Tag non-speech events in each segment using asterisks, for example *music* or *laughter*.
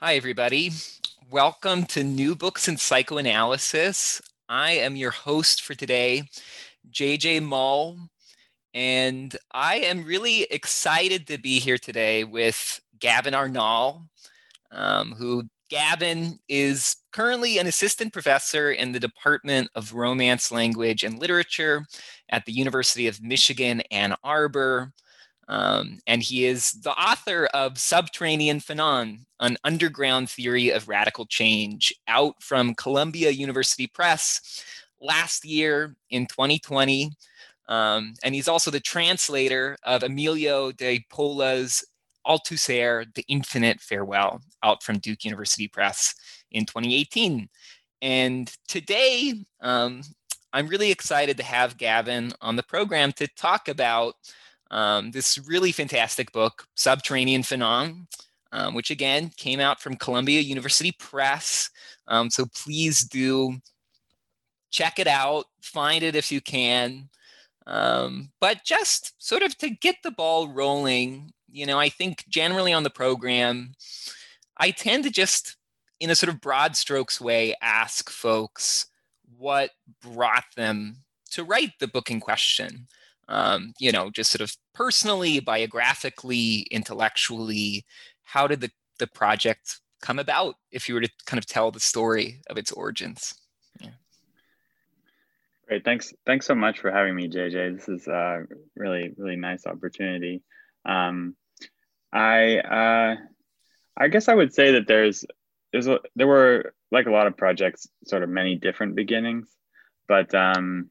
Hi, everybody. Welcome to New Books in Psychoanalysis. I am your host for today, JJ Mull, and I am really excited to be here today with Gavin Arnall, um, who Gavin is currently an assistant professor in the Department of Romance, Language, and Literature at the University of Michigan, Ann Arbor. Um, and he is the author of Subterranean Fanon, an underground theory of radical change, out from Columbia University Press last year in 2020. Um, and he's also the translator of Emilio de Ípola's Althusser, The Infinite Farewell, out from Duke University Press in 2018. And today, um, I'm really excited to have Gavin on the program to talk about um, this really fantastic book, Subterranean Fanon, um, which again came out from Columbia University Press. Um, so please do check it out, find it if you can. Um, but just sort of to get the ball rolling, you know, I think generally on the program, I tend to just, in a sort of broad strokes way, ask folks what brought them to write the book in question um, you know, just sort of personally, biographically, intellectually, how did the, the project come about if you were to kind of tell the story of its origins? Yeah. Great. Thanks. Thanks so much for having me, JJ. This is a really, really nice opportunity. Um, I, uh, I guess I would say that there's, there's a, there were like a lot of projects, sort of many different beginnings, but um,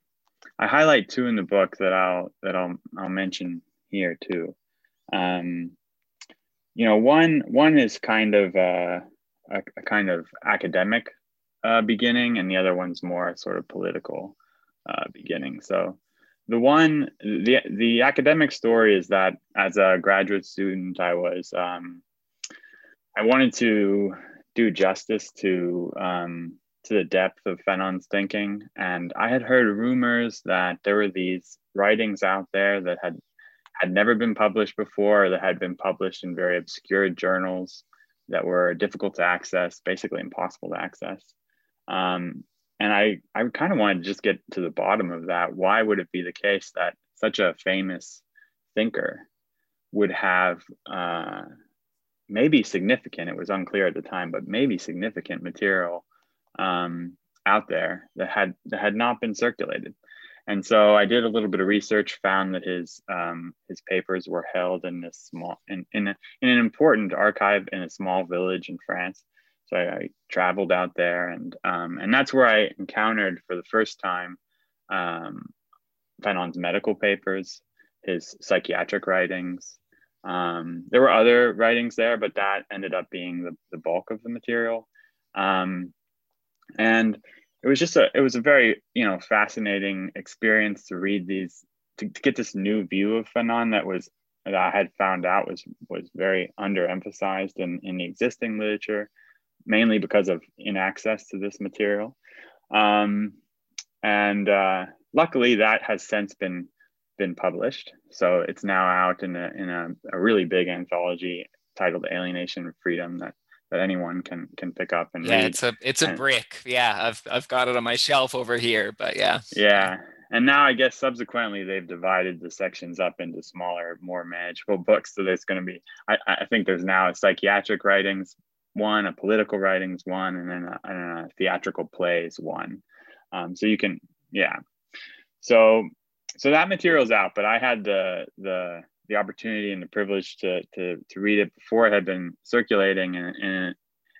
I highlight two in the book that I'll that I'll I'll mention here too. Um, you know, one one is kind of a, a, a kind of academic uh, beginning, and the other one's more sort of political uh, beginning. So the one the the academic story is that as a graduate student, I was um, I wanted to do justice to um, to the depth of Fanon's thinking. And I had heard rumors that there were these writings out there that had had never been published before, that had been published in very obscure journals that were difficult to access, basically impossible to access. Um, and I, I kind of wanted to just get to the bottom of that. Why would it be the case that such a famous thinker would have uh, maybe significant, it was unclear at the time, but maybe significant material um, out there that had that had not been circulated. And so I did a little bit of research, found that his um, his papers were held in this small in in, a, in an important archive in a small village in France. So I, I traveled out there, and um, and that's where I encountered for the first time um, Fanon's medical papers, his psychiatric writings. Um, there were other writings there, but that ended up being the, the bulk of the material. Um, and it was just a it was a very you know fascinating experience to read these to, to get this new view of Fanon that was that I had found out was was very underemphasized in, in the existing literature, mainly because of inaccess to this material. Um, and uh, luckily, that has since been been published. So it's now out in a in a, a really big anthology titled Alienation and Freedom that that anyone can can pick up and yeah read. it's a it's a and, brick. Yeah i've i've got it on my shelf over here but yeah. Yeah and now i guess subsequently they've divided the sections up into smaller more manageable *laughs* books so there's going to be I, I think there's now a psychiatric writings one a political writings one and then a, and a theatrical plays one. Um, so you can yeah. So so that material's out but i had the the the opportunity and the privilege to to to read it before it had been circulating, and and,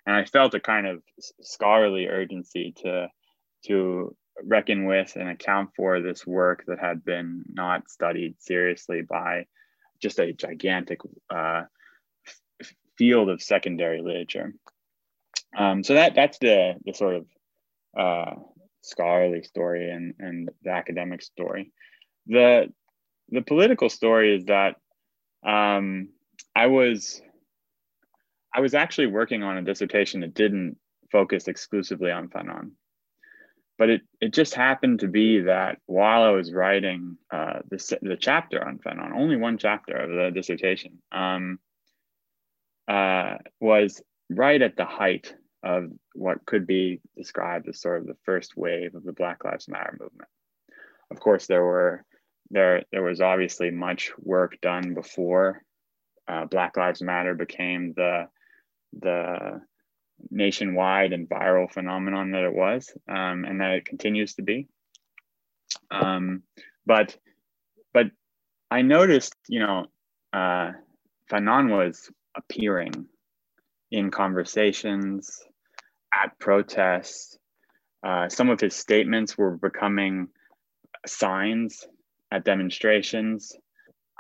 and I felt a kind of scholarly urgency to to reckon with and account for this work that had been not studied seriously by just a gigantic uh, field of secondary literature. Um, so that that's the the sort of uh, scholarly story and and the academic story. The the political story is that um, I was I was actually working on a dissertation that didn't focus exclusively on Fanon. But it, it just happened to be that while I was writing uh, the, the chapter on Fanon, only one chapter of the dissertation, um, uh, was right at the height of what could be described as sort of the first wave of the Black Lives Matter movement. Of course, there were there there was obviously much work done before uh, Black Lives Matter became the the nationwide and viral phenomenon that it was, um, and that it continues to be. Um, but but I noticed, you know, uh, Fanon was appearing in conversations, at protests. Uh, some of his statements were becoming signs at demonstrations.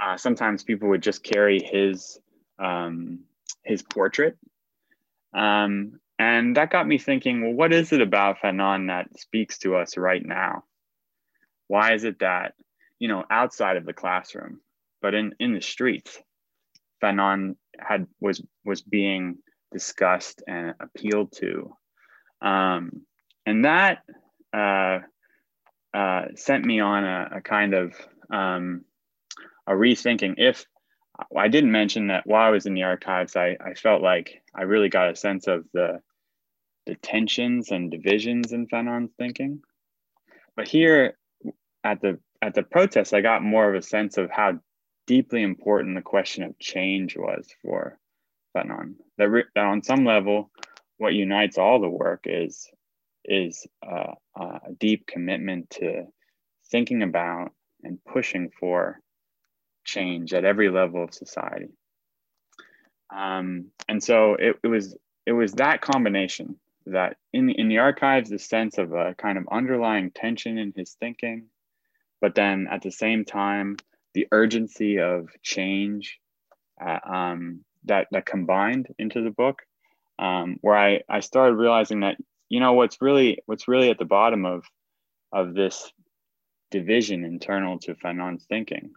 Uh, sometimes people would just carry his um, his portrait, um, and that got me thinking. Well, what is it about Fanon that speaks to us right now? Why is it that you know outside of the classroom, but in in the streets, Fanon had was was being discussed and appealed to, um, and that uh, uh, sent me on a, a kind of um, a rethinking. If I didn't mention that while I was in the archives, I, I felt like I really got a sense of the the tensions and divisions in Fanon's thinking. But here at the at the protest, I got more of a sense of how deeply important the question of change was for Fanon. That, that on some level, what unites all the work is is uh, a deep commitment to thinking about and pushing for change at every level of society. Um, and so it, it was it was that combination that in in the archives, the sense of a kind of underlying tension in his thinking, but then at the same time, the urgency of change uh, um, that that combined into the book, um, where I I started realizing that you know what's really what's really at the bottom of of this division internal to Fanon's thinking,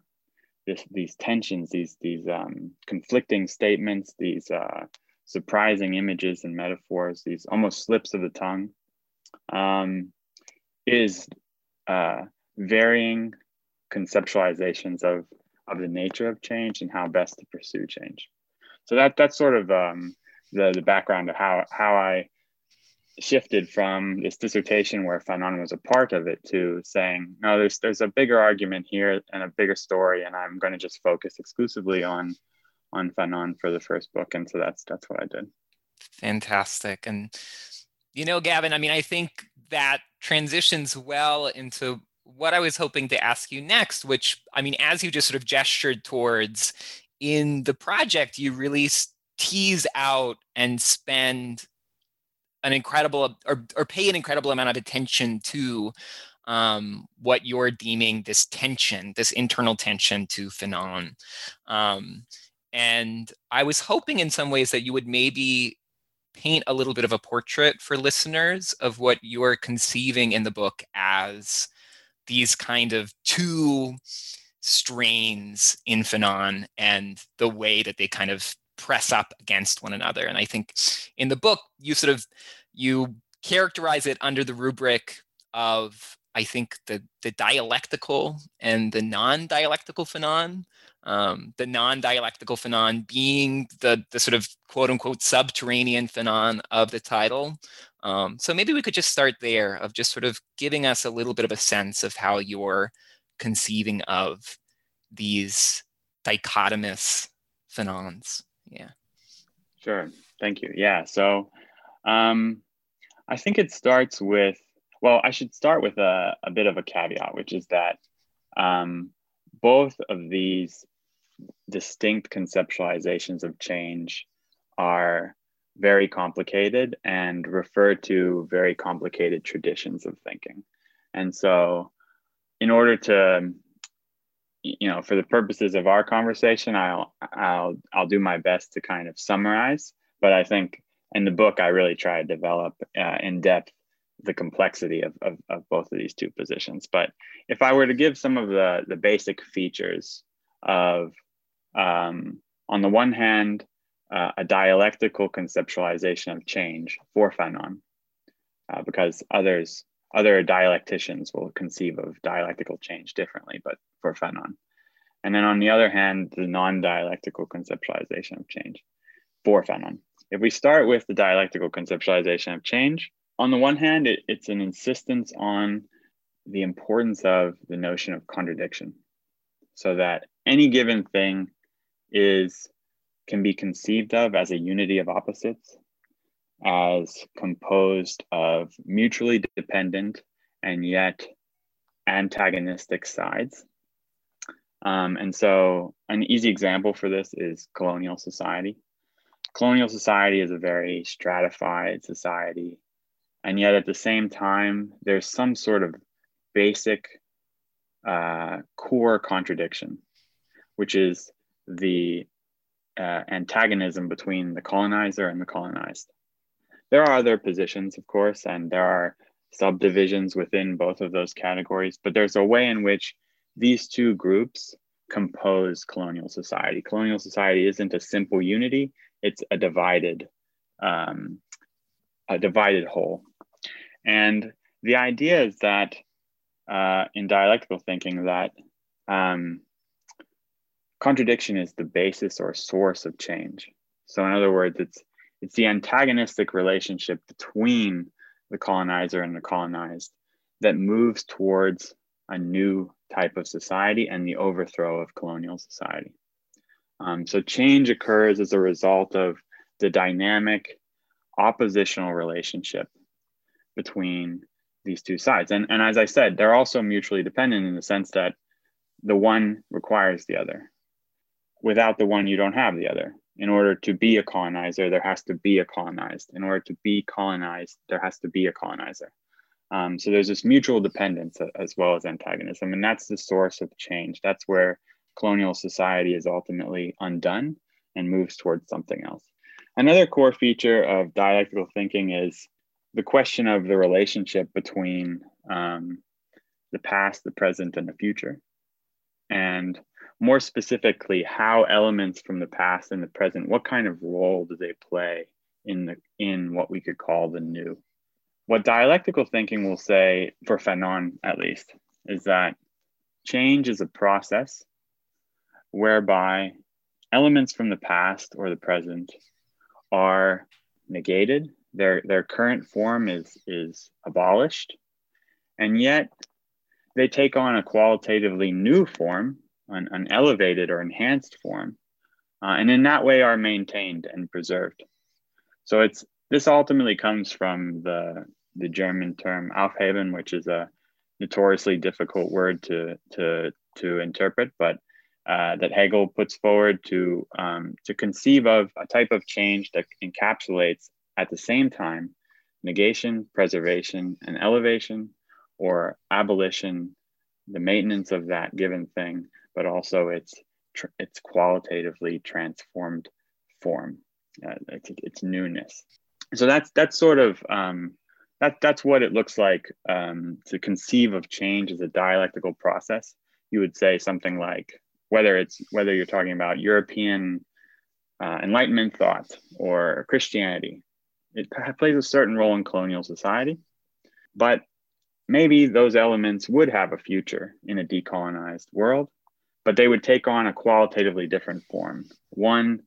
this these tensions, these these um, conflicting statements, these uh, surprising images and metaphors, these almost slips of the tongue, um, is uh, varying conceptualizations of of the nature of change and how best to pursue change. So that that's sort of um, the the background of how how I shifted from this dissertation where Fanon was a part of it to saying, no, there's there's a bigger argument here and a bigger story, and I'm going to just focus exclusively on on Fanon for the first book, and so that's that's what I did. Fantastic, and you know, Gavin, I mean, I think that transitions well into what I was hoping to ask you next, which I mean, as you just sort of gestured towards in the project, you really tease out and spend an incredible or, or pay an incredible amount of attention to um, what you're deeming this tension, this internal tension to Fanon. Um, and I was hoping in some ways that you would maybe paint a little bit of a portrait for listeners of what you're conceiving in the book as these kind of two strains in Fanon and the way that they kind of press up against one another. And I think in the book, you sort of you characterize it under the rubric of I think the the dialectical and the non-dialectical Fanon. Um, the non-dialectical Fanon being the the sort of quote unquote subterranean Fanon of the title. Um, so maybe we could just start there of just sort of giving us a little bit of a sense of how you're conceiving of these dichotomous Fanons. Yeah. Sure. Thank you. Yeah. So um, I think it starts with, well, I should start with a, a bit of a caveat, which is that um, both of these distinct conceptualizations of change are very complicated and refer to very complicated traditions of thinking. And so, in order to you know, for the purposes of our conversation, I'll I'll I'll do my best to kind of summarize. But I think in the book, I really try to develop uh, in depth the complexity of, of, of both of these two positions. But if I were to give some of the the basic features of, um, on the one hand, uh, a dialectical conceptualization of change for Fanon, uh, because others other dialecticians will conceive of dialectical change differently, but for Fanon. And then on the other hand, the non-dialectical conceptualization of change for Fanon. If we start with the dialectical conceptualization of change, on the one hand, it, it's an insistence on the importance of the notion of contradiction so that any given thing is can be conceived of as a unity of opposites as composed of mutually dependent and yet antagonistic sides. Um, and so, an easy example for this is colonial society. Colonial society is a very stratified society, and yet at the same time, there's some sort of basic uh, core contradiction, which is the uh, antagonism between the colonizer and the colonized. There are other positions, of course, and there are subdivisions within both of those categories, but there's a way in which these two groups compose colonial society. Colonial society isn't a simple unity, it's a divided, um, a divided whole. And the idea is that uh, in dialectical thinking that um, contradiction is the basis or source of change. So in other words, it's it's the antagonistic relationship between the colonizer and the colonized that moves towards a new type of society and the overthrow of colonial society. Um, so change occurs as a result of the dynamic oppositional relationship between these two sides. And, and as I said, they're also mutually dependent in the sense that the one requires the other. Without the one, you don't have the other in order to be a colonizer, there has to be a colonized. In order to be colonized, there has to be a colonizer. Um, so there's this mutual dependence as well as antagonism, and that's the source of change. That's where colonial society is ultimately undone and moves towards something else. Another core feature of dialectical thinking is the question of the relationship between um, the past, the present, and the future. And more specifically how elements from the past and the present what kind of role do they play in the in what we could call the new? What dialectical thinking will say for fanon at least is that change is a process whereby elements from the past or the present are negated. Their their current form is is abolished. And yet they take on a qualitatively new form an, an elevated or enhanced form, uh, and in that way are maintained and preserved. So it's this ultimately comes from the the German term Aufheben, which is a notoriously difficult word to to to interpret, but uh, that Hegel puts forward to um, to conceive of a type of change that encapsulates at the same time negation, preservation, and elevation, or abolition, the maintenance of that given thing, but also its its qualitatively transformed form, uh, its, its newness. So that's that's sort of um, that that's what it looks like um, to conceive of change as a dialectical process. You would say something like whether it's whether you're talking about European uh, Enlightenment thought or Christianity, it plays a certain role in colonial society, but maybe those elements would have a future in a decolonized world but they would take on a qualitatively different form. One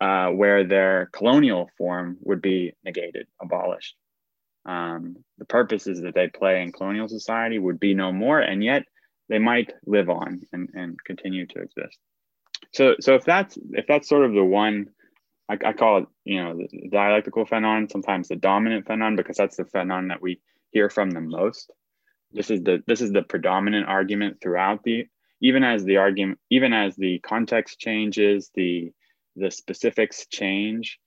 uh, where their colonial form would be negated, abolished. Um, the purposes that they play in colonial society would be no more, and yet they might live on and, and continue to exist. So, so if that's if that's sort of the one, I, I call it you know the dialectical Fanon, sometimes the dominant Fanon, because that's the Fanon that we hear from the most. This is the this is the predominant argument throughout the even as the argument, even as the context changes, the the specifics change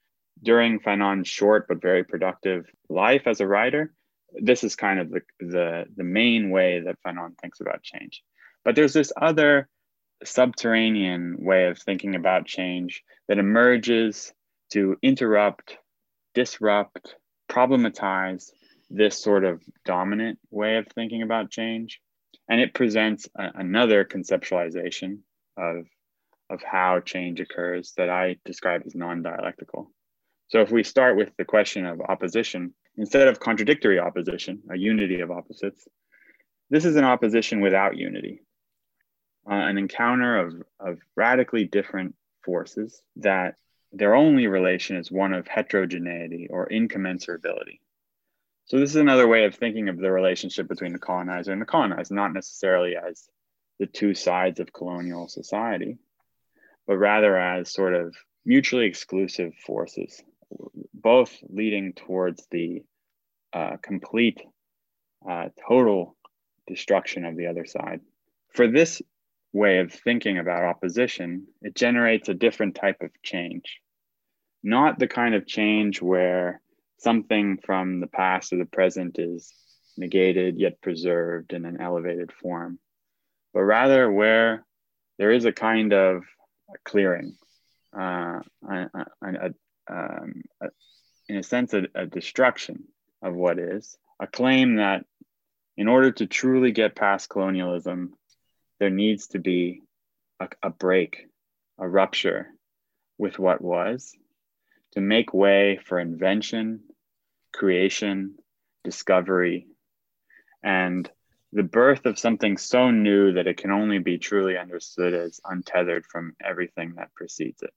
during Fanon's short but very productive life as a writer. This is kind of the the, the main way that Fanon thinks about change. But there's this other subterranean way of thinking about change that emerges to interrupt, disrupt, problematize this sort of dominant way of thinking about change. And it presents a, another conceptualization of, of how change occurs that I describe as non dialectical. So if we start with the question of opposition, instead of contradictory opposition, a unity of opposites, this is an opposition without unity, uh, an encounter of, of radically different forces that their only relation is one of heterogeneity or incommensurability. So this is another way of thinking of the relationship between the colonizer and the colonized, not necessarily as the two sides of colonial society, but rather as sort of mutually exclusive forces, both leading towards the uh, complete, uh, total destruction of the other side. For this way of thinking about opposition, it generates a different type of change. Not the kind of change where something from the past or the present is negated yet preserved in an elevated form, but rather where there is a kind of clearing, uh, a, a, um, a, in a sense, a destruction of what is, a claim that in order to truly get past colonialism, there needs to be a, a break, a rupture with what was to make way for invention, creation, discovery, and the birth of something so new that it can only be truly understood as untethered from everything that precedes it.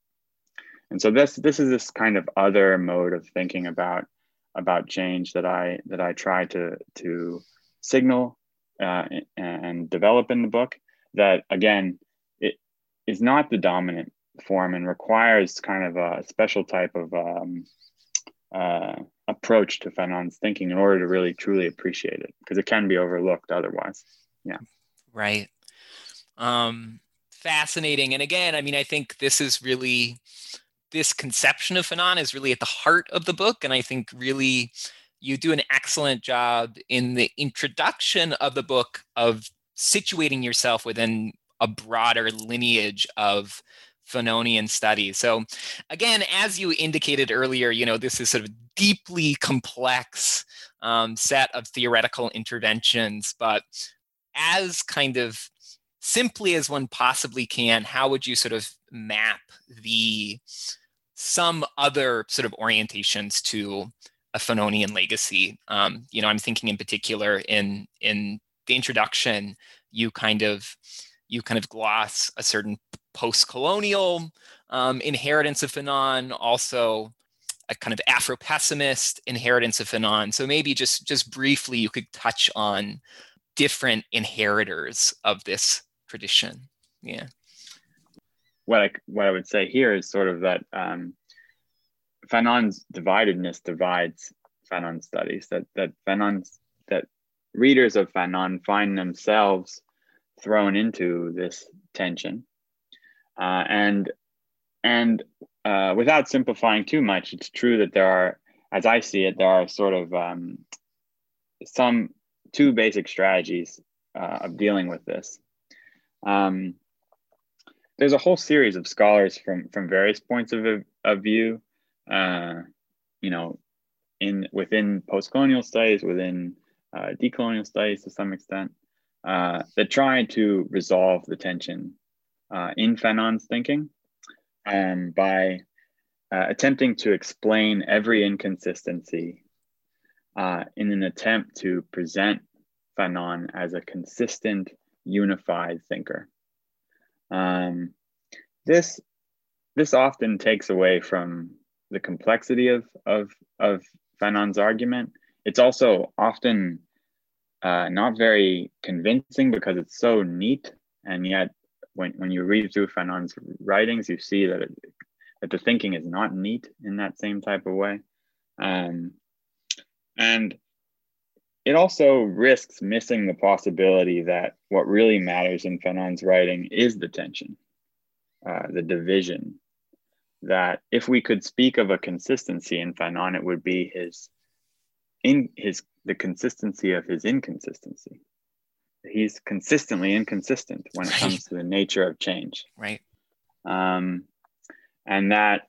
And so this this is this kind of other mode of thinking about about change that I that I try to to signal uh, and develop in the book, that again it is not the dominant form and requires kind of a special type of um, uh, approach to Fanon's thinking in order to really truly appreciate it because it can be overlooked otherwise. Yeah. Right. Um, fascinating. And again, I mean, I think this is really this conception of Fanon is really at the heart of the book. And I think really you do an excellent job in the introduction of the book of situating yourself within a broader lineage of Fanonian studies. So again, as you indicated earlier, you know, this is sort of deeply complex um, set of theoretical interventions, but as kind of simply as one possibly can, how would you sort of map the some other sort of orientations to a Fanonian legacy? Um, you know, I'm thinking in particular in in the introduction, you kind of you kind of gloss a certain post-colonial um, inheritance of Fanon, also a kind of Afro-pessimist inheritance of Fanon. So maybe just just briefly, you could touch on different inheritors of this tradition. Yeah. What I what I would say here is sort of that um, Fanon's dividedness divides Fanon studies. That that Fanon's that readers of Fanon find themselves thrown into this tension. Uh, and and uh, without simplifying too much, it's true that there are, as I see it, there are sort of um, some two basic strategies uh, of dealing with this. Um, there's a whole series of scholars from from various points of, of view, uh, you know, in within post-colonial studies, within uh, decolonial studies to some extent, uh, that try to resolve the tension uh, in Fanon's thinking um, by uh, attempting to explain every inconsistency uh, in an attempt to present Fanon as a consistent, unified thinker. Um, this this often takes away from the complexity of of of Fanon's argument. It's also often uh, not very convincing because it's so neat, and yet when when you read through Fanon's writings, you see that it, that the thinking is not neat in that same type of way, um, and it also risks missing the possibility that what really matters in Fanon's writing is the tension, uh, the division. That if we could speak of a consistency in Fanon, it would be his in his the consistency of his inconsistency. He's consistently inconsistent when it comes to the nature of change. Right. Um, and that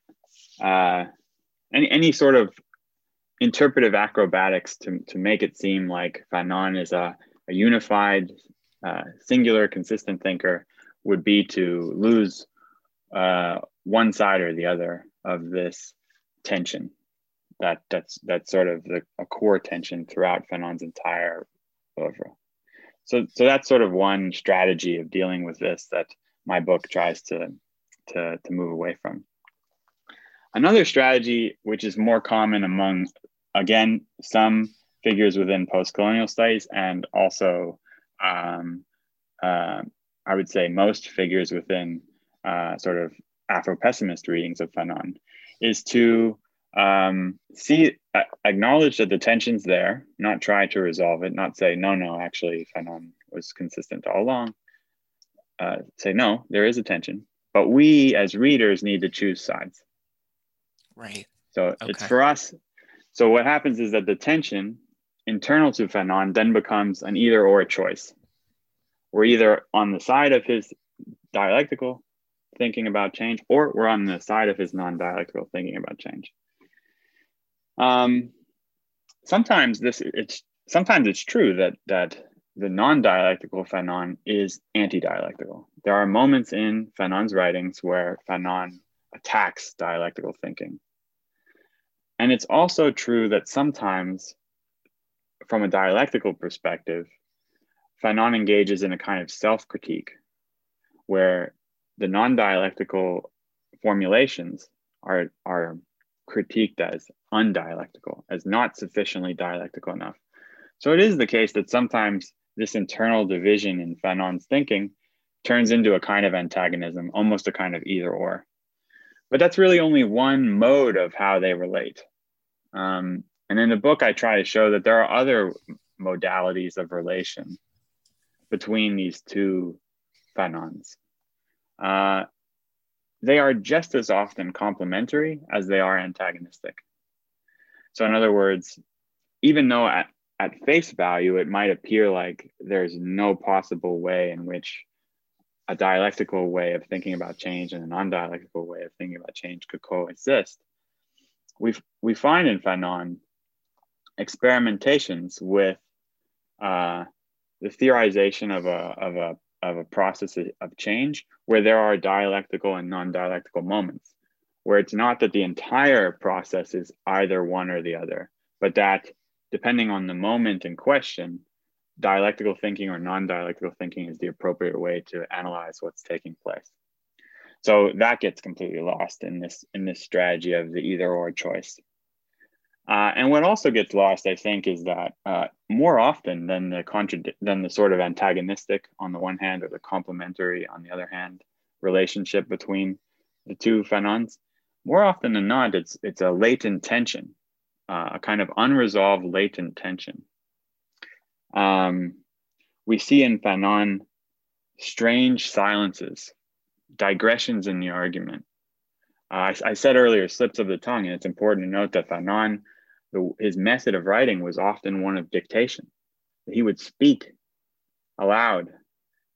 uh, any any sort of interpretive acrobatics to to make it seem like Fanon is a, a unified, uh, singular, consistent thinker would be to lose uh, one side or the other of this tension. That that's that's sort of the a core tension throughout Fanon's entire oeuvre. So so that's sort of one strategy of dealing with this that my book tries to to, to move away from. Another strategy, which is more common among, again, some figures within post colonial studies and also, um, uh, I would say, most figures within uh, sort of Afro pessimist readings of Fanon, is to um, see, acknowledge that the tension's there, not try to resolve it, not say, no, no, actually, Fanon was consistent all along. Uh, say, no, there is a tension, but we as readers need to choose sides. Right. So Okay. it's for us. So what happens is that the tension internal to Fanon then becomes an either or choice. We're either on the side of his dialectical thinking about change, or we're on the side of his non-dialectical thinking about change. Um, sometimes this it's sometimes it's true that that the non-dialectical Fanon is anti-dialectical. There are moments in Fanon's writings where Fanon attacks dialectical thinking. And it's also true that sometimes, from a dialectical perspective, Fanon engages in a kind of self critique where the non dialectical formulations are, are critiqued as undialectical, as not sufficiently dialectical enough. So it is the case that sometimes this internal division in Fanon's thinking turns into a kind of antagonism, almost a kind of either or but that's really only one mode of how they relate. Um, and in the book, I try to show that there are other modalities of relation between these two Fanons. Uh, they are just as often complementary as they are antagonistic. So, in other words, even though at, at face value it might appear like there's no possible way in which a dialectical way of thinking about change and a non-dialectical way of thinking about change could coexist. We we find in Fanon experimentations with uh, the theorization of a of a of a process of change where there are dialectical and non-dialectical moments, where it's not that the entire process is either one or the other, but that depending on the moment in question, dialectical thinking or non-dialectical thinking is the appropriate way to analyze what's taking place. So that gets completely lost in this in this strategy of the either or choice. Uh, and what also gets lost, I think, is that uh, more often than the contrad- than the sort of antagonistic on the one hand or the complementary on the other hand relationship between the two Fanons, more often than not, it's it's a latent tension, uh, a kind of unresolved latent tension. Um, we see in Fanon strange silences, digressions in the argument. Uh, I, I, said earlier, slips of the tongue, and it's important to note that Fanon, the, his method of writing was often one of dictation. He would speak aloud,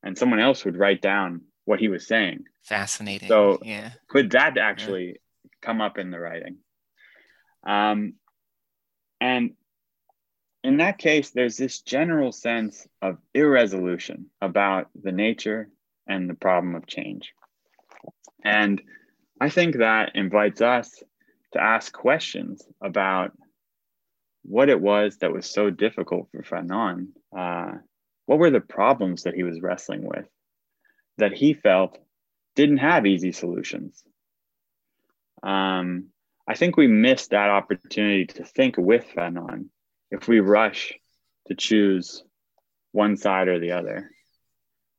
and someone else would write down what he was saying. Fascinating. So, yeah. could that actually yeah. come up in the writing? Um, and in that case, there's this general sense of irresolution about the nature and the problem of change. And I think that invites us to ask questions about what it was that was so difficult for Fanon. Uh, what were the problems that he was wrestling with that he felt didn't have easy solutions? Um, I think we missed that opportunity to think with Fanon if we rush to choose one side or the other.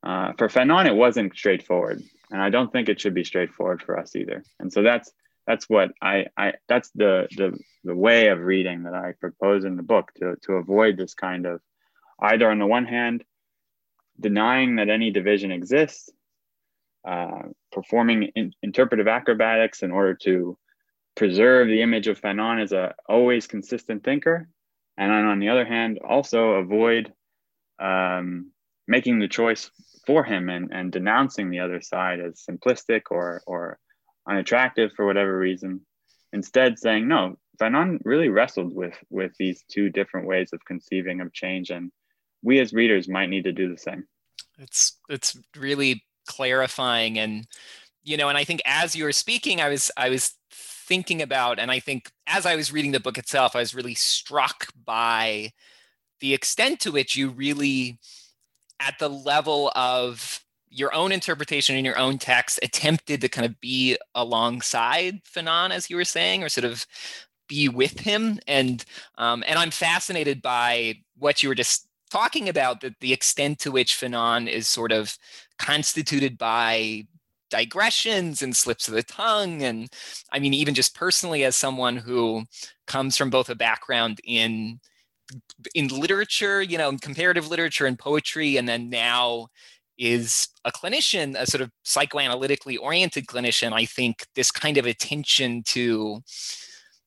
Uh, for Fanon, it wasn't straightforward, and I don't think it should be straightforward for us either. And so that's that's what I, I that's the, the the way of reading that I propose in the book to to avoid this kind of either on the one hand denying that any division exists, uh, performing in, interpretive acrobatics in order to preserve the image of Fanon as a always consistent thinker, and then on the other hand, also avoid um, making the choice for him and, and denouncing the other side as simplistic or, or unattractive for whatever reason. Instead, saying, no, Fanon really wrestled with, with these two different ways of conceiving of change. And we as readers might need to do the same. It's, it's really clarifying and you know and i think as you were speaking i was i was thinking about and i think as i was reading the book itself i was really struck by the extent to which you really at the level of your own interpretation in your own text attempted to kind of be alongside Fanon, as you were saying, or sort of be with him. And um, and I'm fascinated by what you were just talking about, that the extent to which Fanon is sort of constituted by digressions and slips of the tongue. And I mean, even just personally, as someone who comes from both a background in in literature, you know, in comparative literature and poetry, and then now is a clinician, a sort of psychoanalytically oriented clinician, I think this kind of attention to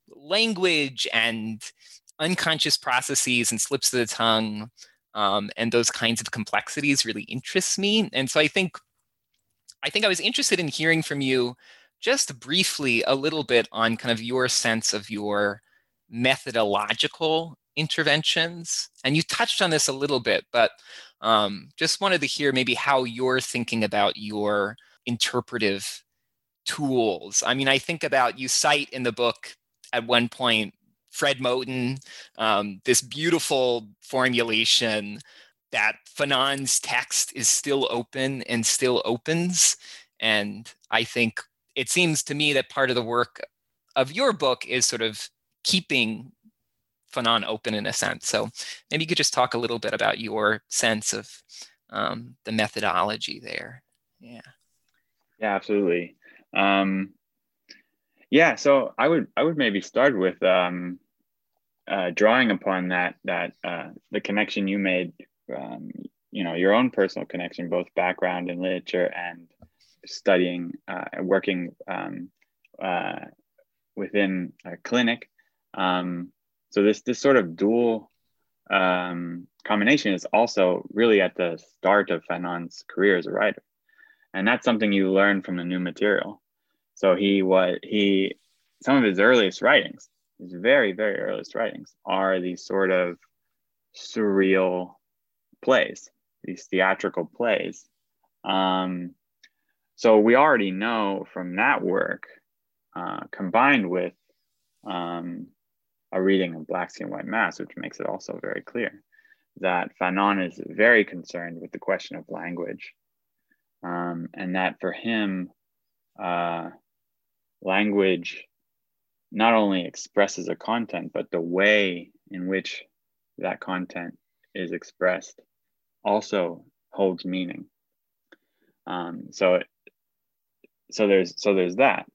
language and unconscious processes and slips of the tongue um, and those kinds of complexities really interests me. And so I think I think I was interested in hearing from you just briefly a little bit on kind of your sense of your methodological interventions. And you touched on this a little bit, but um, just wanted to hear maybe how you're thinking about your interpretive tools. I mean, I think about you cite in the book at one point Fred Moten, um, this beautiful formulation that Fanon's text is still open and still opens. And I think it seems to me that part of the work of your book is sort of keeping Fanon open in a sense. So maybe you could just talk a little bit about your sense of um, the methodology there. Yeah. Yeah, absolutely. Um, yeah, so I would I would maybe start with um, uh, drawing upon that that uh, the connection you made, um, you know, your own personal connection, both background in literature and studying, uh, working um, uh, within a clinic. Um, so this this sort of dual um, combination is also really at the start of Fanon's career as a writer, and that's something you learn from the new material. So he was he some of his earliest writings, his very very earliest writings, are these sort of surreal plays, these theatrical plays. Um, so we already know from that work, uh, combined with um, a reading of Black Skin White Masks, which makes it also very clear that Fanon is very concerned with the question of language. Um, and that for him, uh, language not only expresses a content, but the way in which that content is expressed also holds meaning. Um, so, so there's so there's that,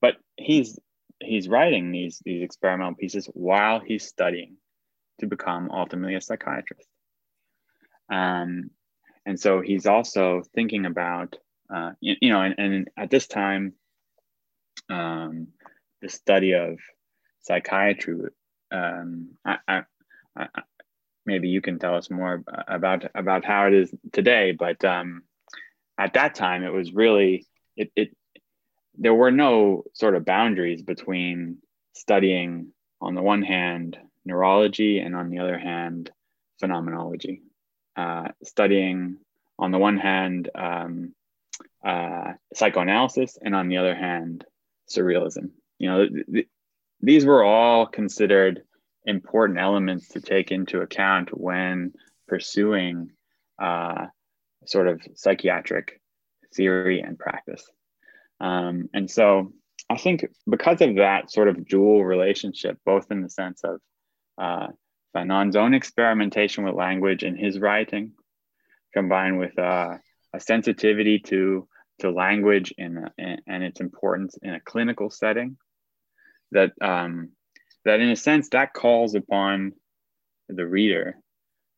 but he's he's writing these these experimental pieces while he's studying to become ultimately a psychiatrist. Um, and so he's also thinking about, uh, you, you, know, and, and, at this time, um, the study of psychiatry, um, I, I, I, maybe you can tell us more about about how it is today. But um, at that time, it was really it, it there were no sort of boundaries between studying on the one hand neurology and on the other hand phenomenology. Uh, studying on the one hand um, uh, psychoanalysis and on the other hand surrealism. You know th- th- these were all considered important elements to take into account when pursuing uh, sort of psychiatric theory and practice um, and so I think because of that sort of dual relationship, both in the sense of uh, Fanon's own experimentation with language in his writing, combined with uh, a sensitivity to to language in, and its importance in a clinical setting, that um, that in a sense that calls upon the reader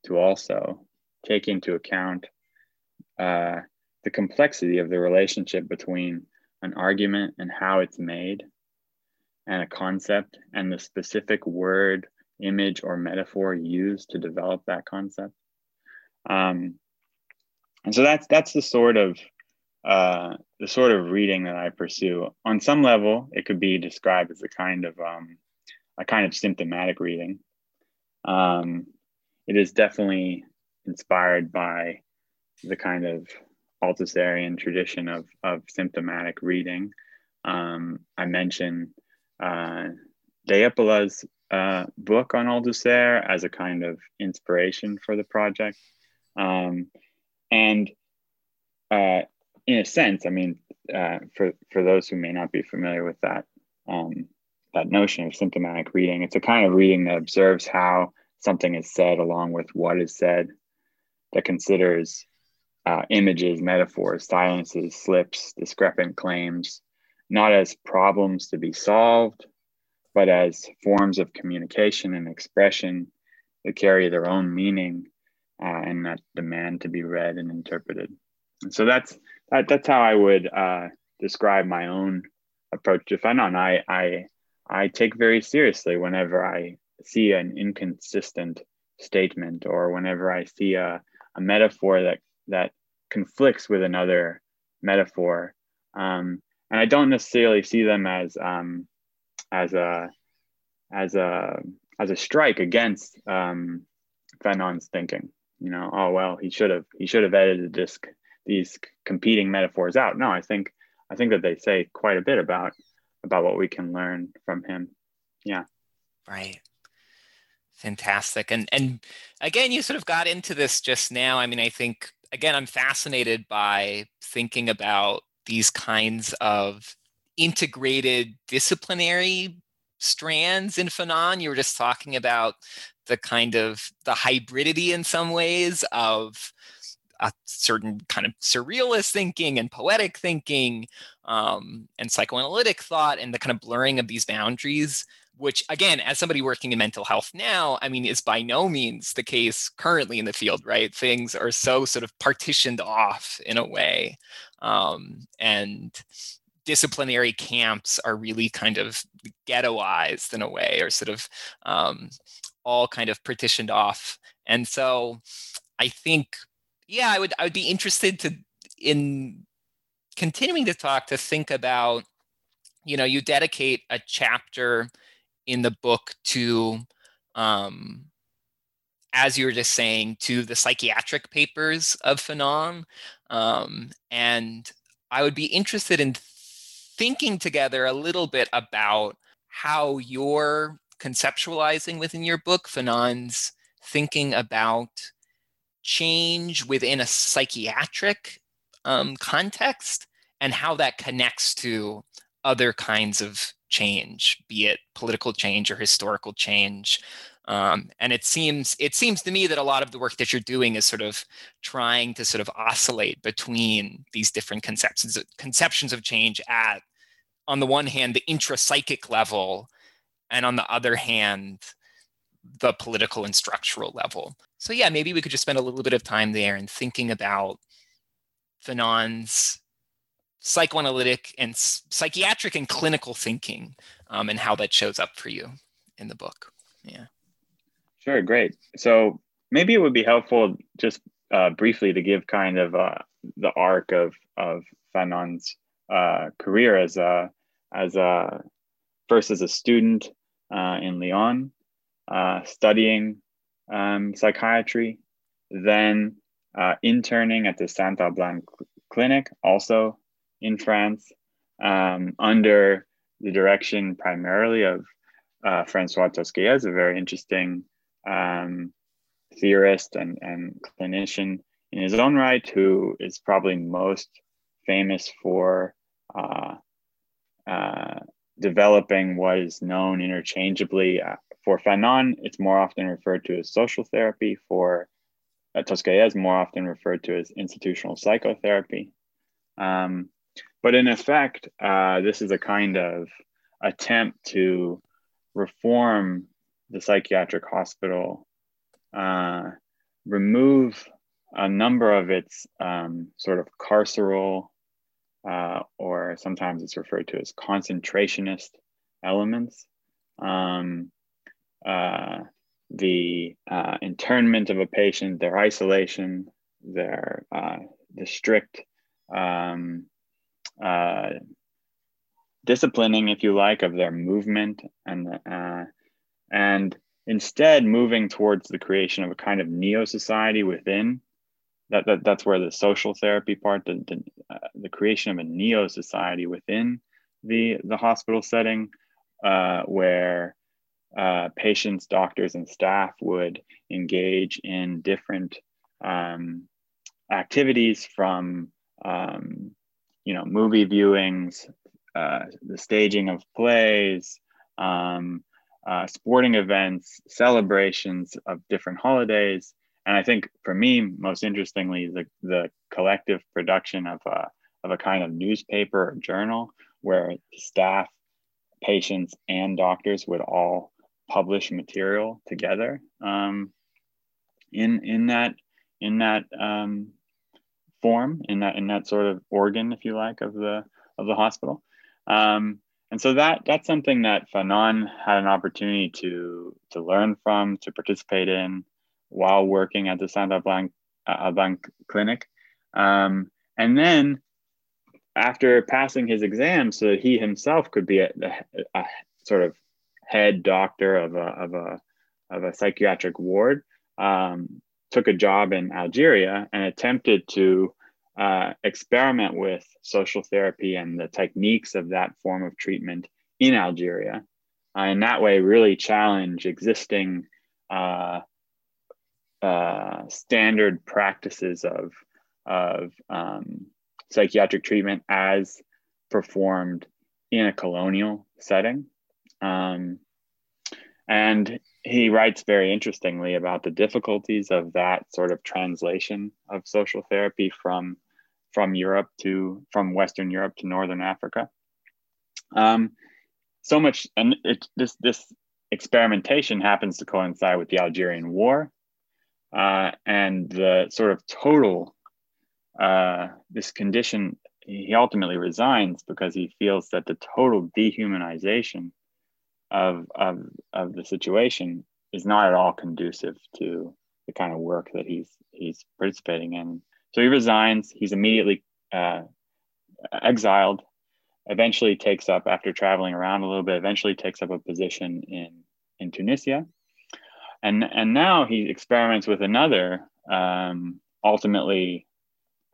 to also take into account uh, the complexity of the relationship between an argument and how it's made, and a concept and the specific word, image, or metaphor used to develop that concept. Um, and so that's that's the sort of uh, the sort of reading that I pursue. On some level, it could be described as a kind of um, a kind of symptomatic reading. Um, it is definitely inspired by the kind of Althusserian tradition of, of symptomatic reading. Um, I mentioned uh, de Ípola's uh, book on Althusser as a kind of inspiration for the project. Um, and uh, in a sense, I mean, uh, for, for those who may not be familiar with that, um, that notion of symptomatic reading, it's a kind of reading that observes how something is said along with what is said, that considers uh, images, metaphors, silences, slips, discrepant claims, not as problems to be solved, but as forms of communication and expression that carry their own meaning uh, and that demand to be read and interpreted. And so that's that, that's how I would uh, describe my own approach to Fanon. I, I I take very seriously whenever I see an inconsistent statement or whenever I see a, a metaphor that that conflicts with another metaphor. Um, and I don't necessarily see them as um, as a as a as a strike against um, Fanon's thinking. You know, oh well, he should have he should have edited this these competing metaphors out. No, I think I think that they say quite a bit about about what we can learn from him. Yeah. Right. Fantastic. And and again, you sort of got into this just now. I mean, I think again, I'm fascinated by thinking about these kinds of integrated disciplinary strands in Fanon. You were just talking about the kind of the hybridity in some ways of a certain kind of surrealist thinking and poetic thinking um, and psychoanalytic thought and the kind of blurring of these boundaries which again as somebody working in mental health now i mean is by no means the case currently in the field right? Things are so sort of partitioned off in a way um, and disciplinary camps are really kind of ghettoized in a way or sort of um, all kind of partitioned off. And so i think yeah i would i would be interested to in continuing to talk to think about you know you dedicate a chapter in the book to um, as you were just saying to the psychiatric papers of fanon um, and i would be interested in thinking together a little bit about how you're conceptualizing within your book fanon's thinking about change within a psychiatric um, context and how that connects to other kinds of change, be it political change or historical change. Um, and it seems it seems to me that a lot of the work that you're doing is sort of trying to sort of oscillate between these different conceptions conceptions of change at on the one hand the intrapsychic level and on the other hand the political and structural level so yeah maybe we could just spend a little bit of time there and thinking about fanon's psychoanalytic and psychiatric and clinical thinking um, and how that shows up for you in the book. Yeah. Sure, great. So maybe it would be helpful just uh, briefly to give kind of uh, the arc of of Fanon's uh, career as a as a first as a student uh, in Lyon, uh, studying um, psychiatry, then uh, interning at the Saint Alban Clinic, also in France um, under the direction primarily of uh, Francois Tosquelles, a very interesting um, theorist and, and clinician in his own right, who is probably most famous for uh, uh, developing what is known interchangeably. Uh, for Fanon, it's more often referred to as social therapy. For uh, Tosquelles, more often referred to as institutional psychotherapy. Um, but in effect, uh, this is a kind of attempt to reform the psychiatric hospital, uh, remove a number of its um, sort of carceral, uh, or sometimes it's referred to as concentrationist elements. Um, uh, the uh, internment of a patient, their isolation, their uh, the strict um, uh, disciplining, if you like, of their movement and uh, and instead moving towards the creation of a kind of neo society within that, that that's where the social therapy part the, the, uh, the creation of a neo society within the the hospital setting uh, where uh, patients doctors and staff would engage in different um, activities from um, you know movie viewings uh, the staging of plays um, uh, sporting events, celebrations of different holidays. And I think for me, most interestingly, the, the collective production of a, of a kind of newspaper or journal where staff, patients, and doctors would all publish material together um, in, in that, in that um, form, in that, in that sort of organ, if you like, of the, of the hospital. Um, and so that that's something that Fanon had an opportunity to to learn from, to participate in while working at the Saint Alban, uh, Clinic. Um, and then after passing his exam so that he himself could be a, a, a sort of head doctor of a, of a, of a psychiatric ward, um, took a job in Algeria and attempted to uh, experiment with social therapy and the techniques of that form of treatment in Algeria. Uh, in that way, really challenge existing uh, uh standard practices of, of um, psychiatric treatment as performed in a colonial setting. Um, and he writes very interestingly about the difficulties of that sort of translation of social therapy from from Europe to from Western Europe to Northern Africa. Um, so much, and it, this this experimentation happens to coincide with the Algerian War, uh, and the sort of total uh, this condition. He ultimately resigns because he feels that the total dehumanization of of of the situation is not at all conducive to the kind of work that he's he's participating in so he resigns. He's immediately uh, exiled. Eventually takes up after traveling around a little bit. Eventually takes up a position in in Tunisia, and and now he experiments with another. Um, ultimately,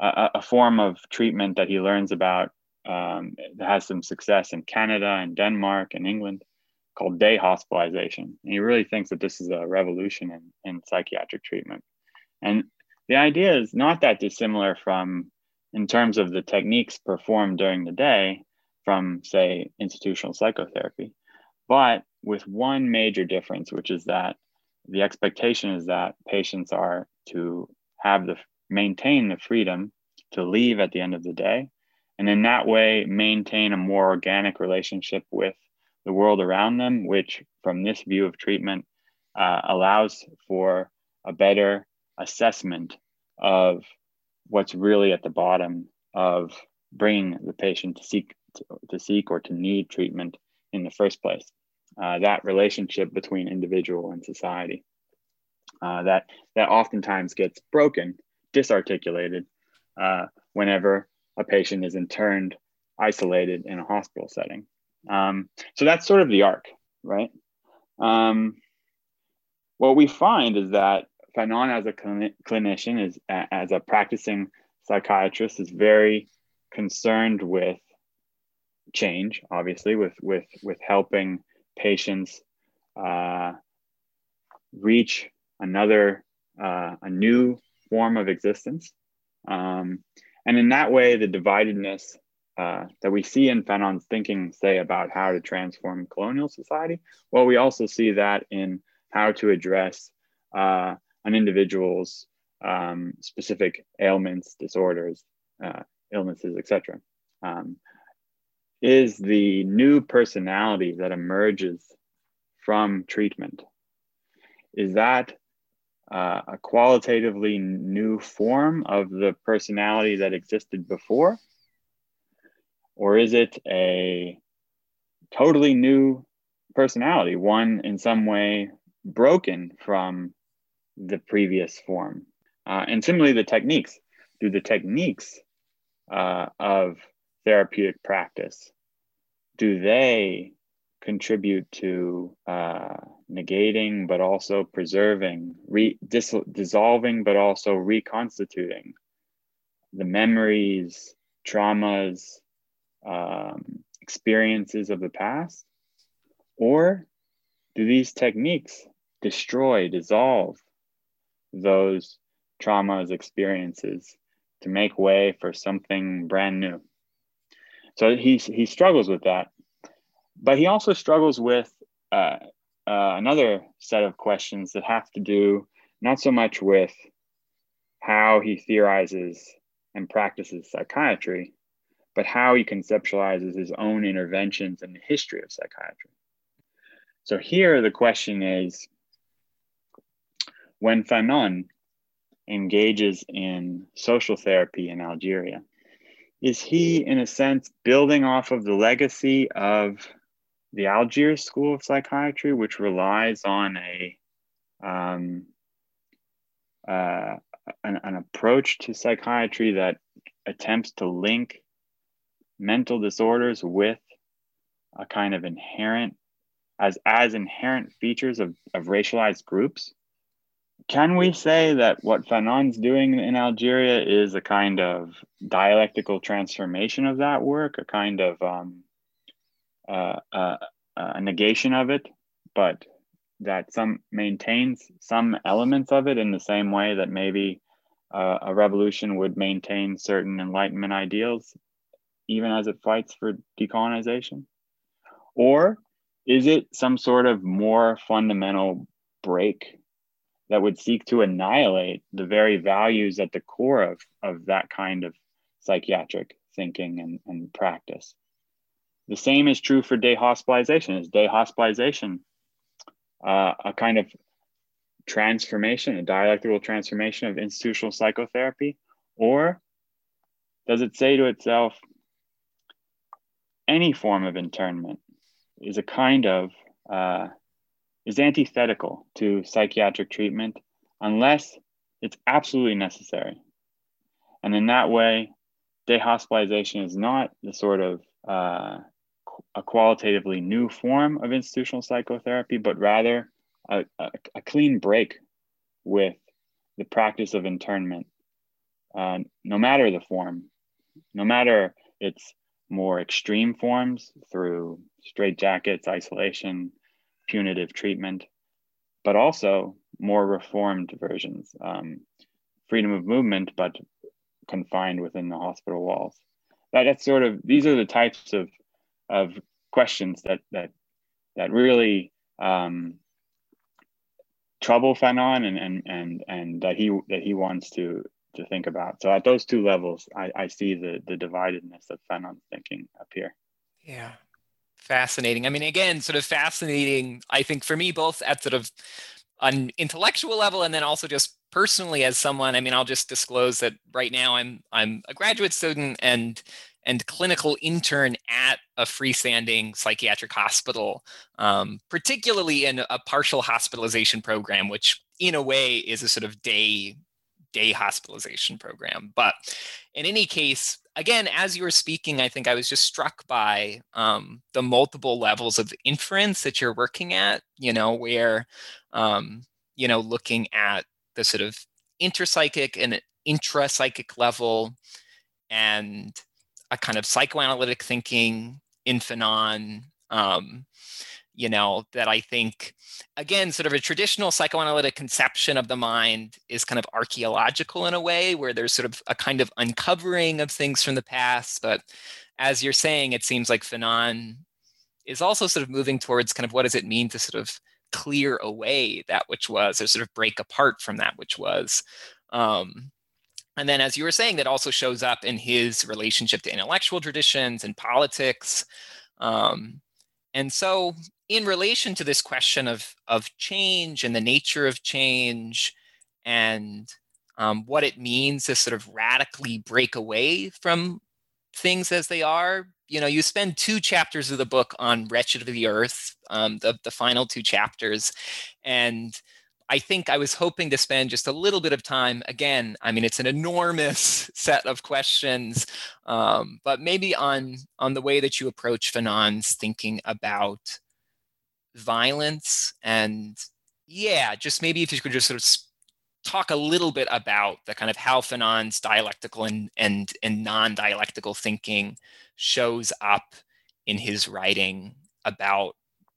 a, a, form of treatment that he learns about um, that has some success in Canada and Denmark and England called day hospitalization. And he really thinks that this is a revolution in, in psychiatric treatment. And the idea is not that dissimilar from, in terms of the techniques performed during the day, from, say, institutional psychotherapy, but with one major difference, which is that the expectation is that patients are to have the maintain the freedom to leave at the end of the day and in that way maintain a more organic relationship with the world around them which from this view of treatment uh, allows for a better assessment of what's really at the bottom of bringing the patient to seek to, to seek or to need treatment in the first place. Uh, that relationship between individual and society uh, that that oftentimes gets broken, disarticulated uh, whenever a patient is interned, isolated in a hospital setting. Um, so that's sort of the arc, right? Um, what we find is that Fanon, as a clinician, is as a practicing psychiatrist, is very concerned with change. Obviously, with with with helping patients uh, reach another uh, a new form of existence, um, and in that way, the dividedness uh, that we see in Fanon's thinking, say about how to transform colonial society, well, we also see that in how to address uh, an individual's um, specific ailments, disorders, uh, illnesses, etc. Um, is the new personality that emerges from treatment. Is that uh, a qualitatively new form of the personality that existed before? Or is it a totally new personality, one in some way broken from the previous form. Uh, and similarly, the techniques. Do the techniques uh, of therapeutic practice do they contribute to uh, negating but also preserving, re- dis- dissolving but also reconstituting the memories, traumas, um, experiences of the past? Or do these techniques destroy, dissolve those traumas, experiences to make way for something brand new? So he, he struggles with that. But he also struggles with uh, uh, another set of questions that have to do not so much with how he theorizes and practices psychiatry, but how he conceptualizes his own interventions in the history of psychiatry. So here the question is when Fanon engages in social therapy in Algeria, is he, in a sense, building off of the legacy of the Algiers School of Psychiatry, which relies on a um, uh, an, an approach to psychiatry that attempts to link mental disorders with a kind of inherent as as inherent features of, of racialized groups. Can we say that what Fanon's doing in Algeria is a kind of dialectical transformation of that work, a kind of um, uh, uh, a negation of it, but that some maintains some elements of it in the same way that maybe uh, a revolution would maintain certain Enlightenment ideals, even as it fights for decolonization? Or is it some sort of more fundamental break that would seek to annihilate the very values at the core of, of that kind of psychiatric thinking and, and practice. The same is true for day hospitalization. Is day hospitalization uh, a kind of transformation, a dialectical transformation of institutional psychotherapy? Or does it say to itself, any form of internment is a kind of uh, is antithetical to psychiatric treatment unless it's absolutely necessary. And in that way, day hospitalization is not the sort of uh, a qualitatively new form of institutional psychotherapy, but rather a, a, a clean break with the practice of internment, uh, no matter the form, no matter its more extreme forms through straitjackets, isolation, punitive treatment, but also more reformed versions, um, freedom of movement, but confined within the hospital walls. That, that's sort of these are the types of of questions that that that really um, trouble Fanon and and and and that he that he wants to to think about. So at those two levels, I, I see the the dividedness of Fanon's thinking appear. Yeah, fascinating. I mean, again, sort of fascinating, I think for me, both at sort of an intellectual level and then also just personally as someone, I mean, I'll just disclose that right now I'm I'm a graduate student and and clinical intern at a freestanding psychiatric hospital, um, particularly in a partial hospitalization program, which in a way is a sort of day day hospitalization program. But in any case, again, as you were speaking, I think I was just struck by um, the multiple levels of inference that you're working at, you know, where, um, you know, looking at the sort of interpsychic and intrapsychic level and a kind of psychoanalytic thinking in Fanon, um, you know, that I think, again, sort of a traditional psychoanalytic conception of the mind is kind of archaeological in a way, where there's sort of a kind of uncovering of things from the past. But as you're saying, it seems like Fanon is also sort of moving towards kind of what does it mean to sort of clear away that which was, or sort of break apart from that which was. Um, and then, as you were saying, that also shows up in his relationship to intellectual traditions and politics. Um, and so, in relation to this question of of change and the nature of change and um, what it means to sort of radically break away from things as they are you know you spend two chapters of the book on wretched of the earth um, the, the final two chapters and I think I was hoping to spend just a little bit of time. Again, I mean, it's an enormous *laughs* set of questions, um, but maybe on on the way that you approach Fanon's thinking about violence and yeah, just maybe if you could just sort of talk a little bit about the kind of how Fanon's dialectical and and and non-dialectical thinking shows up in his writing about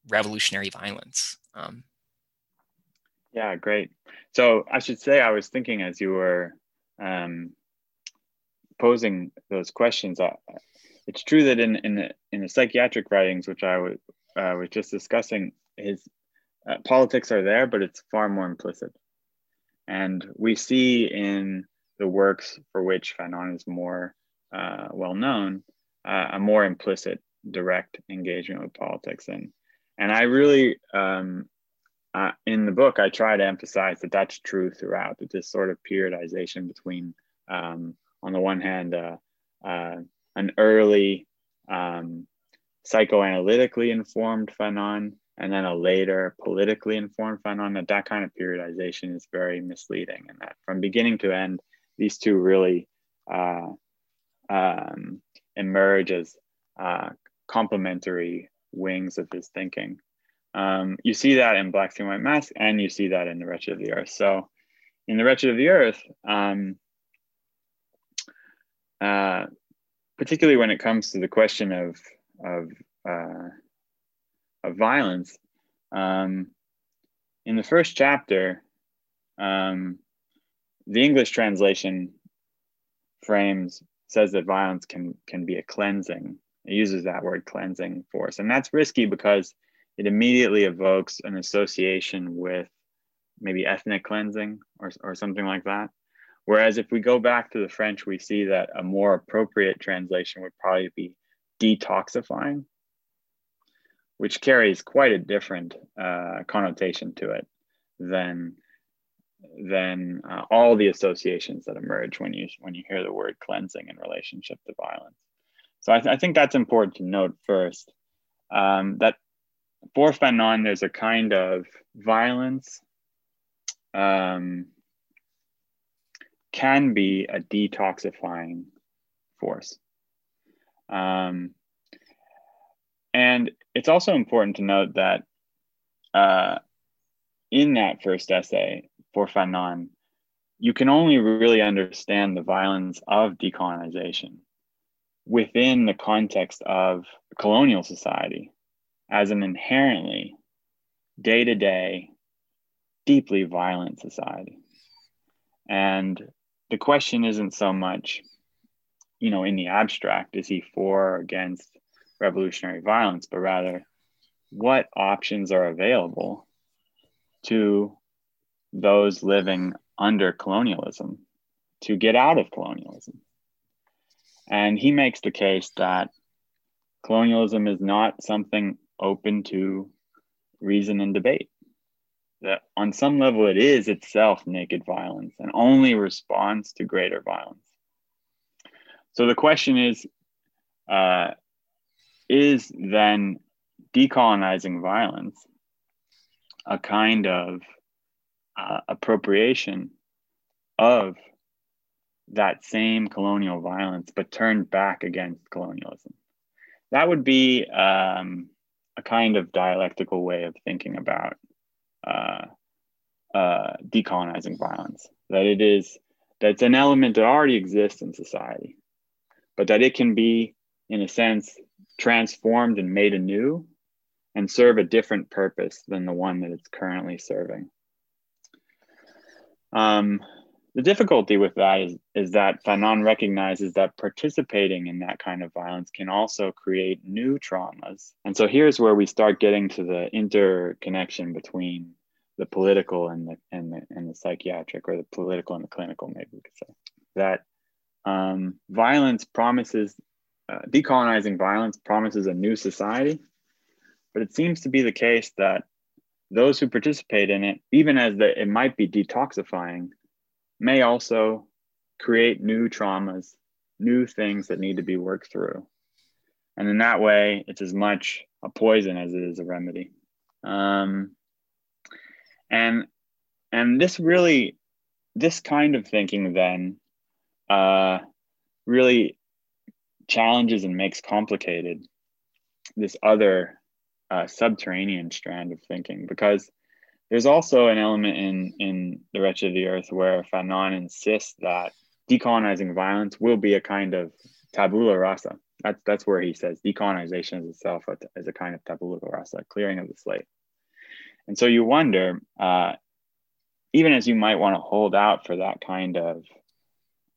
revolutionary violence. Um, yeah, great. So I should say I was thinking as you were um, posing those questions. It's true that in in the, in the psychiatric writings, which I was uh, was just discussing, his uh, politics are there, but it's far more implicit. And we see in the works for which Fanon is more uh, well known, uh, a more implicit, direct engagement with politics. And and I really um, uh, in the book, I try to emphasize that that's true throughout. That this sort of periodization between, um, on the one hand, uh, an early um, psychoanalytically informed Fanon, and then a later politically informed Fanon. That that kind of periodization is very misleading, and that from beginning to end, these two really uh, um, emerge as uh, complementary wings of his thinking. Um, you see that in Black Skin White Masks, and you see that in The Wretched of the Earth. So, in The Wretched of the Earth, um, uh, particularly when it comes to the question of of uh, of violence, um, in the first chapter, um, the English translation frames says that violence can can be a cleansing. It uses that word cleansing force, and that's risky because it immediately evokes an association with maybe ethnic cleansing or, or something like that. Whereas if we go back to the French, we see that a more appropriate translation would probably be detoxifying, which carries quite a different uh, connotation to it than than uh, all the associations that emerge when you when you hear the word cleansing in relationship to violence. So I, th- I think that's important to note first. Um, that for Fanon, there's a kind of violence um, can be a detoxifying force. Um, and it's also important to note that uh, in that first essay for Fanon, you can only really understand the violence of decolonization within the context of colonial society as an inherently day to day, deeply violent society. And the question isn't so much, you know, in the abstract, is he for or against revolutionary violence, but rather what options are available to those living under colonialism to get out of colonialism. And he makes the case that colonialism is not something open to reason and debate. That on some level, it is itself naked violence and only responds to greater violence. So the question is uh, is then decolonizing violence a kind of uh, appropriation of that same colonial violence, but turned back against colonialism? That would be um, a kind of dialectical way of thinking about uh, uh, decolonizing violence. That it is that's an element that already exists in society, but that it can be, in a sense, transformed and made anew and serve a different purpose than the one that it's currently serving. Um, the difficulty with that is, is that Fanon recognizes that participating in that kind of violence can also create new traumas. And so here's where we start getting to the interconnection between the political and the, and the, and the psychiatric, or the political and the clinical, maybe we could say. That um, violence promises, uh, decolonizing violence promises a new society, but it seems to be the case that those who participate in it, even as the, it might be detoxifying, may also create new traumas, new things that need to be worked through. And in that way, it's as much a poison as it is a remedy. Um, and and this really, this kind of thinking then uh, really challenges and makes complicated this other uh, subterranean strand of thinking because there's also an element in in the wretched of the earth where fanon insists that decolonizing violence will be a kind of tabula rasa. That's that's where he says decolonization is itself as a kind of tabula rasa clearing of the slate. And so you wonder uh, even as you might want to hold out for that kind of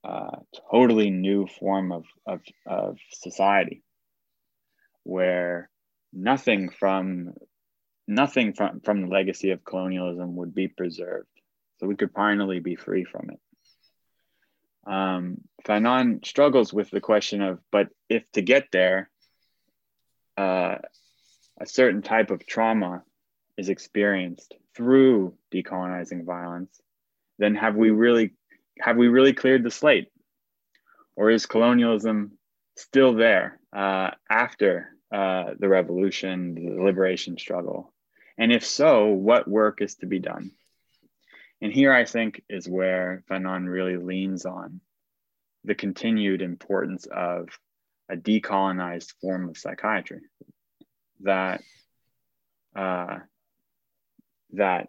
uh, totally new form of, of, of society where nothing from nothing from, from the legacy of colonialism would be preserved. So we could finally be free from it. Um, fanon struggles with the question of but if to get there uh, a certain type of trauma is experienced through decolonizing violence then have we really have we really cleared the slate? Or is colonialism still there uh, after uh, the revolution, the liberation struggle? And if so, what work is to be done? And here I think is where Fanon really leans on the continued importance of a decolonized form of psychiatry that uh, that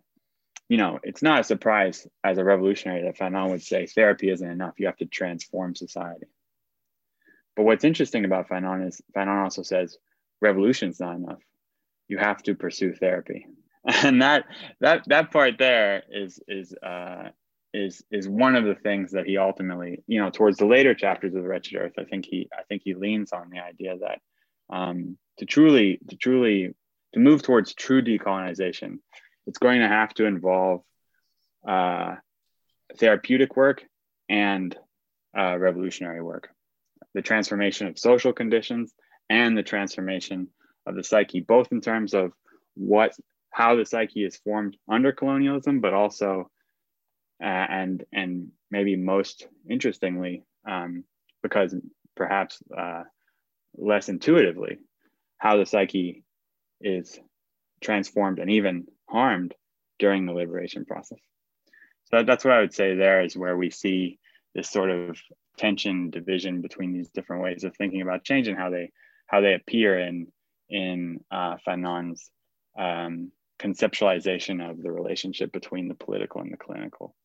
you know, it's not a surprise as a revolutionary that Fanon would say therapy isn't enough. You have to transform society. But what's interesting about Fanon is Fanon also says revolution's not enough. You have to pursue therapy. *laughs* And that that that part there is is uh, is is one of the things that he ultimately, you know, towards the later chapters of the Wretched Earth, I think he I think he leans on the idea that um, to truly to truly to move towards true decolonization, it's going to have to involve uh, therapeutic work and uh, revolutionary work. The transformation of social conditions and the transformation of the psyche, both in terms of what how the psyche is formed under colonialism, but also uh, and and maybe most interestingly, um, because perhaps uh, less intuitively, how the psyche is transformed and even harmed during the liberation process. So that's what I would say there is where we see this sort of tension division between these different ways of thinking about change and how they how they appear in in uh, Fanon's um, conceptualization of the relationship between the political and the clinical.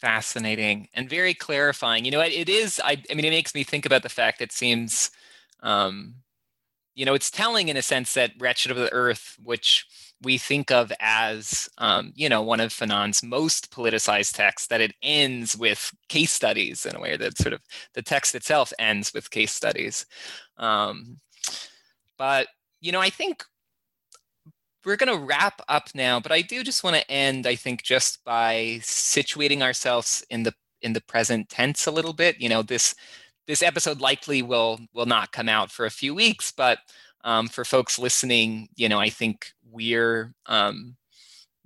Fascinating and very clarifying. You know, it, it is. I, I mean, it makes me think about the fact it seems, um, you know, it's telling in a sense that "Wretched of the Earth," which we think of as, um, you know, one of Fanon's most politicized texts, that it ends with case studies in a way that sort of the text itself ends with case studies. Um, but, you know, I think we're going to wrap up now, but I do just want to end, I think, just by situating ourselves in the in the present tense a little bit. You know, this this episode likely will will not come out for a few weeks, but um, for folks listening, you know, I think we're um,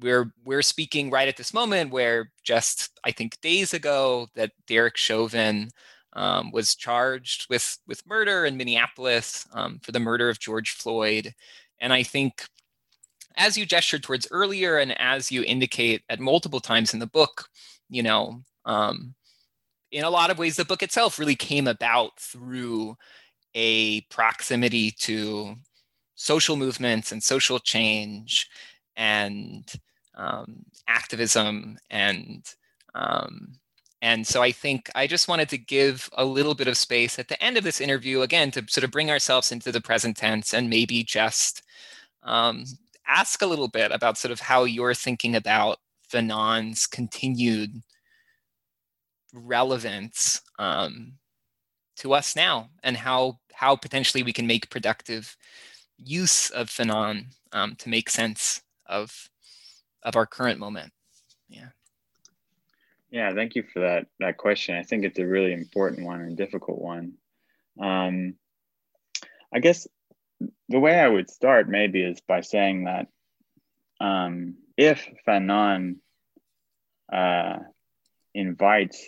we're we're speaking right at this moment where just I think days ago that Derek Chauvin um, was charged with with murder in Minneapolis um, for the murder of George Floyd, and I think as you gestured towards earlier and as you indicate at multiple times in the book, you know, um, in a lot of ways, the book itself really came about through a proximity to social movements and social change and um, activism and um, and so I think I just wanted to give a little bit of space at the end of this interview again to sort of bring ourselves into the present tense and maybe just um, ask a little bit about sort of how you're thinking about Fanon's continued relevance um, to us now and how how potentially we can make productive use of Fanon um, to make sense of of our current moment. Yeah. Yeah, thank you for that that question. I think it's a really important one and difficult one. Um, I guess the way I would start maybe is by saying that um, if Fanon uh, invites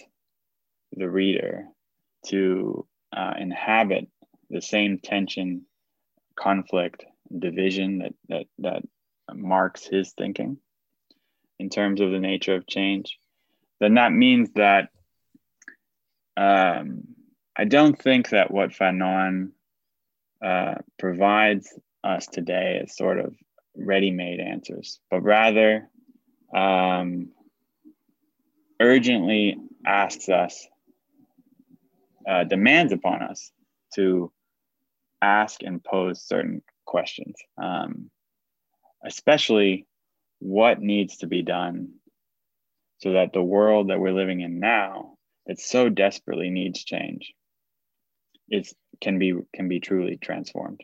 the reader to uh, inhabit the same tension conflict, division that that that marks his thinking, in terms of the nature of change, then that means that um, I don't think that what Fanon uh, provides us today is sort of ready-made answers, but rather um, urgently asks us, uh, demands upon us to ask and pose certain questions, um, especially what needs to be done so that the world that we're living in now that so desperately needs change is can be can be truly transformed.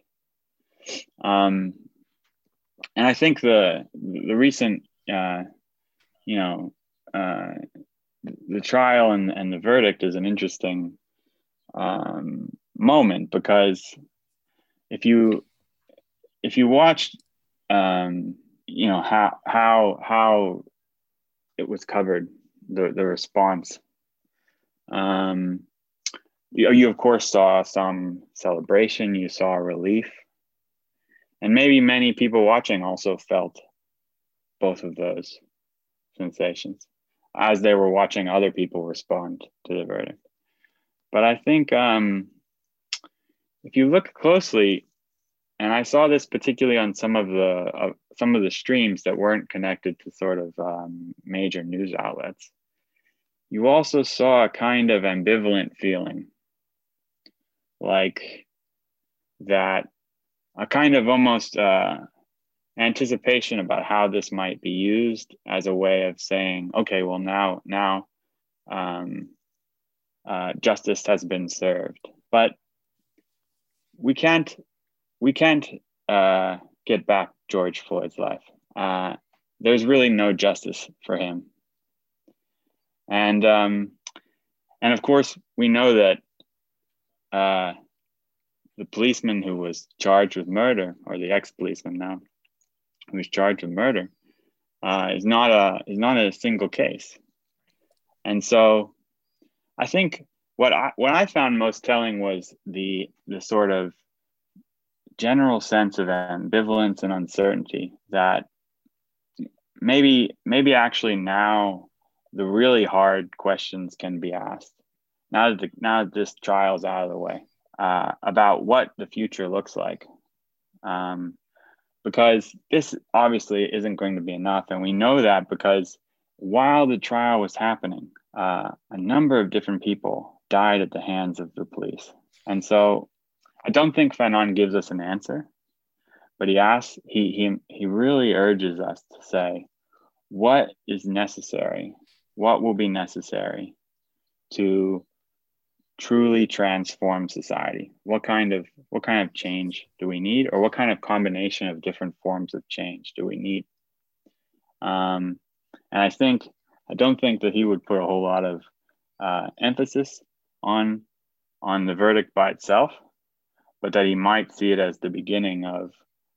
Um, and i think the the recent uh, you know uh, the trial and, and the verdict is an interesting um, moment because if you if you watch um, you know how how how it was covered the the response um, you, you of course saw some celebration you saw relief and maybe many people watching also felt both of those sensations as they were watching other people respond to the verdict. But i think um, if you look closely and I saw this particularly on some of the uh, some of the streams that weren't connected to sort of um, major news outlets. You also saw a kind of ambivalent feeling, like that, a kind of almost uh, anticipation about how this might be used as a way of saying, okay, well now now um, uh, justice has been served, but we can't we can't uh, get back George Floyd's life. Uh, there's really no justice for him, and um, and of course we know that uh, the policeman who was charged with murder, or the ex-policeman now, who was charged with murder, uh, is not a is not a single case, and so I think what I what I found most telling was the the sort of general sense of ambivalence and uncertainty that maybe maybe actually now the really hard questions can be asked. Now that the, now that this trial is out of the way uh, about what the future looks like. Um, because this obviously isn't going to be enough and we know that because while the trial was happening uh, a number of different people died at the hands of the police and so I don't think Fanon gives us an answer, but he asks, he, he, he really urges us to say, what is necessary? What will be necessary to truly transform society? What kind of what kind of change do we need, or what kind of combination of different forms of change do we need? Um, and I think I don't think that he would put a whole lot of uh, emphasis on on the verdict by itself but that he might see it as the beginning of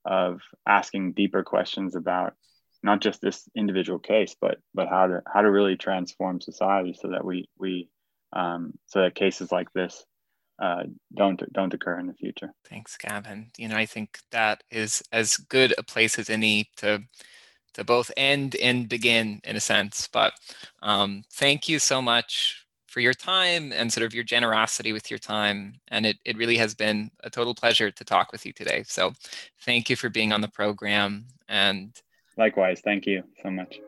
of asking deeper questions about not just this individual case, but but how to how to really transform society so that we we um, so that cases like this uh, don't don't occur in the future. Thanks, Gavin. You know, I think that is as good a place as any to to both end and begin in a sense. But um, thank you so much for your time and sort of your generosity with your time. And it, it really has been a total pleasure to talk with you today. So thank you for being on the program. And likewise, thank you so much.